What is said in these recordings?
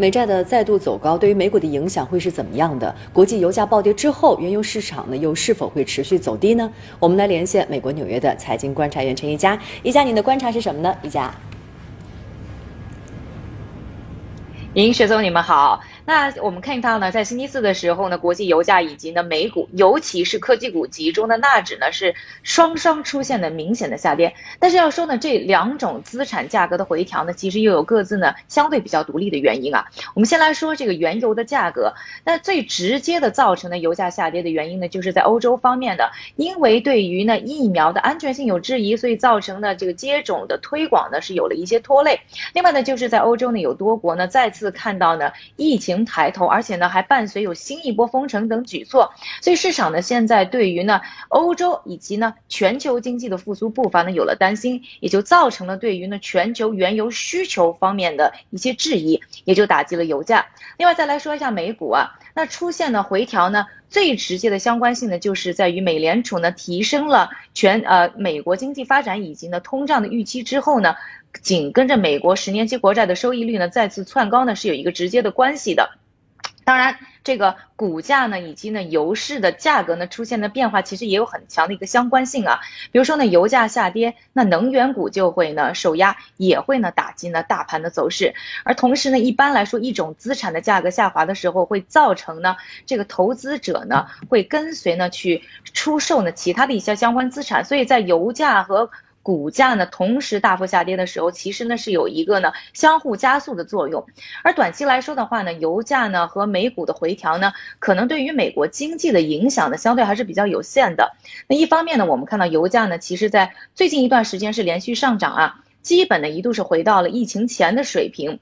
美债的再度走高对于美股的影响会是怎么样的？国际油价暴跌之后，原油市场呢又是否会持续走低呢？我们来连线美国纽约的财经观察员陈一佳，一佳，您的观察是什么呢？一佳，您学总，你们好。那我们看到呢，在星期四的时候呢，国际油价以及呢美股，尤其是科技股集中的纳指呢，是双双出现了明显的下跌。但是要说呢，这两种资产价格的回调呢，其实又有各自呢相对比较独立的原因啊。我们先来说这个原油的价格，那最直接的造成的油价下跌的原因呢，就是在欧洲方面的，因为对于呢疫苗的安全性有质疑，所以造成的这个接种的推广呢是有了一些拖累。另外呢，就是在欧洲呢有多国呢再次看到呢疫情。抬头，而且呢还伴随有新一波封城等举措，所以市场呢现在对于呢欧洲以及呢全球经济的复苏步伐呢有了担心，也就造成了对于呢全球原油需求方面的一些质疑，也就打击了油价。另外再来说一下美股啊，那出现了回调呢，最直接的相关性呢就是在于美联储呢提升了全呃美国经济发展以及呢通胀的预期之后呢。紧跟着美国十年期国债的收益率呢再次窜高呢是有一个直接的关系的，当然这个股价呢以及呢油市的价格呢出现的变化其实也有很强的一个相关性啊，比如说呢油价下跌，那能源股就会呢受压，也会呢打击呢大盘的走势，而同时呢一般来说一种资产的价格下滑的时候会造成呢这个投资者呢会跟随呢去出售呢其他的一些相关资产，所以在油价和股价呢同时大幅下跌的时候，其实呢是有一个呢相互加速的作用。而短期来说的话呢，油价呢和美股的回调呢，可能对于美国经济的影响呢相对还是比较有限的。那一方面呢，我们看到油价呢，其实在最近一段时间是连续上涨啊，基本呢一度是回到了疫情前的水平。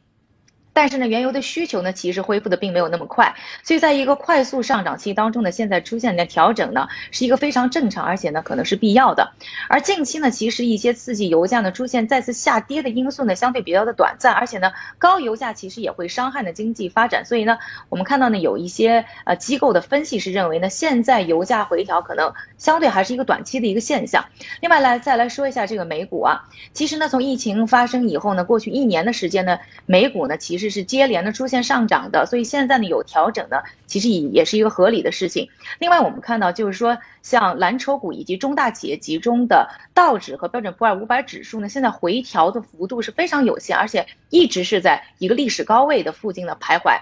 但是呢，原油的需求呢，其实恢复的并没有那么快，所以在一个快速上涨期当中呢，现在出现的调整呢，是一个非常正常，而且呢，可能是必要的。而近期呢，其实一些刺激油价呢出现再次下跌的因素呢，相对比较的短暂，而且呢，高油价其实也会伤害呢经济发展。所以呢，我们看到呢，有一些呃机构的分析是认为呢，现在油价回调可能相对还是一个短期的一个现象。另外来再来说一下这个美股啊，其实呢，从疫情发生以后呢，过去一年的时间呢，美股呢其实。是接连的出现上涨的，所以现在呢有调整呢，其实也也是一个合理的事情。另外我们看到就是说，像蓝筹股以及中大企业集中的道指和标准普尔五百指数呢，现在回调的幅度是非常有限，而且一直是在一个历史高位的附近的徘徊。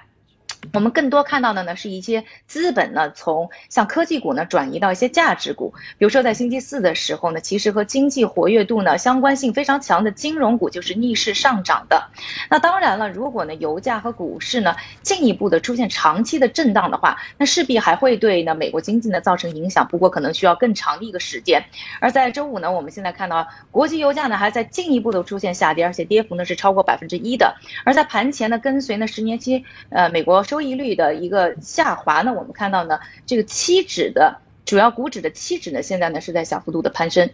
我们更多看到的呢，是一些资本呢，从像科技股呢转移到一些价值股，比如说在星期四的时候呢，其实和经济活跃度呢相关性非常强的金融股就是逆势上涨的。那当然了，如果呢油价和股市呢进一步的出现长期的震荡的话，那势必还会对呢美国经济呢造成影响，不过可能需要更长的一个时间。而在周五呢，我们现在看到国际油价呢还在进一步的出现下跌，而且跌幅呢是超过百分之一的。而在盘前呢，跟随呢十年期呃美国收收益率的一个下滑呢，我们看到呢，这个期指的主要股指的期指呢，现在呢是在小幅度的攀升。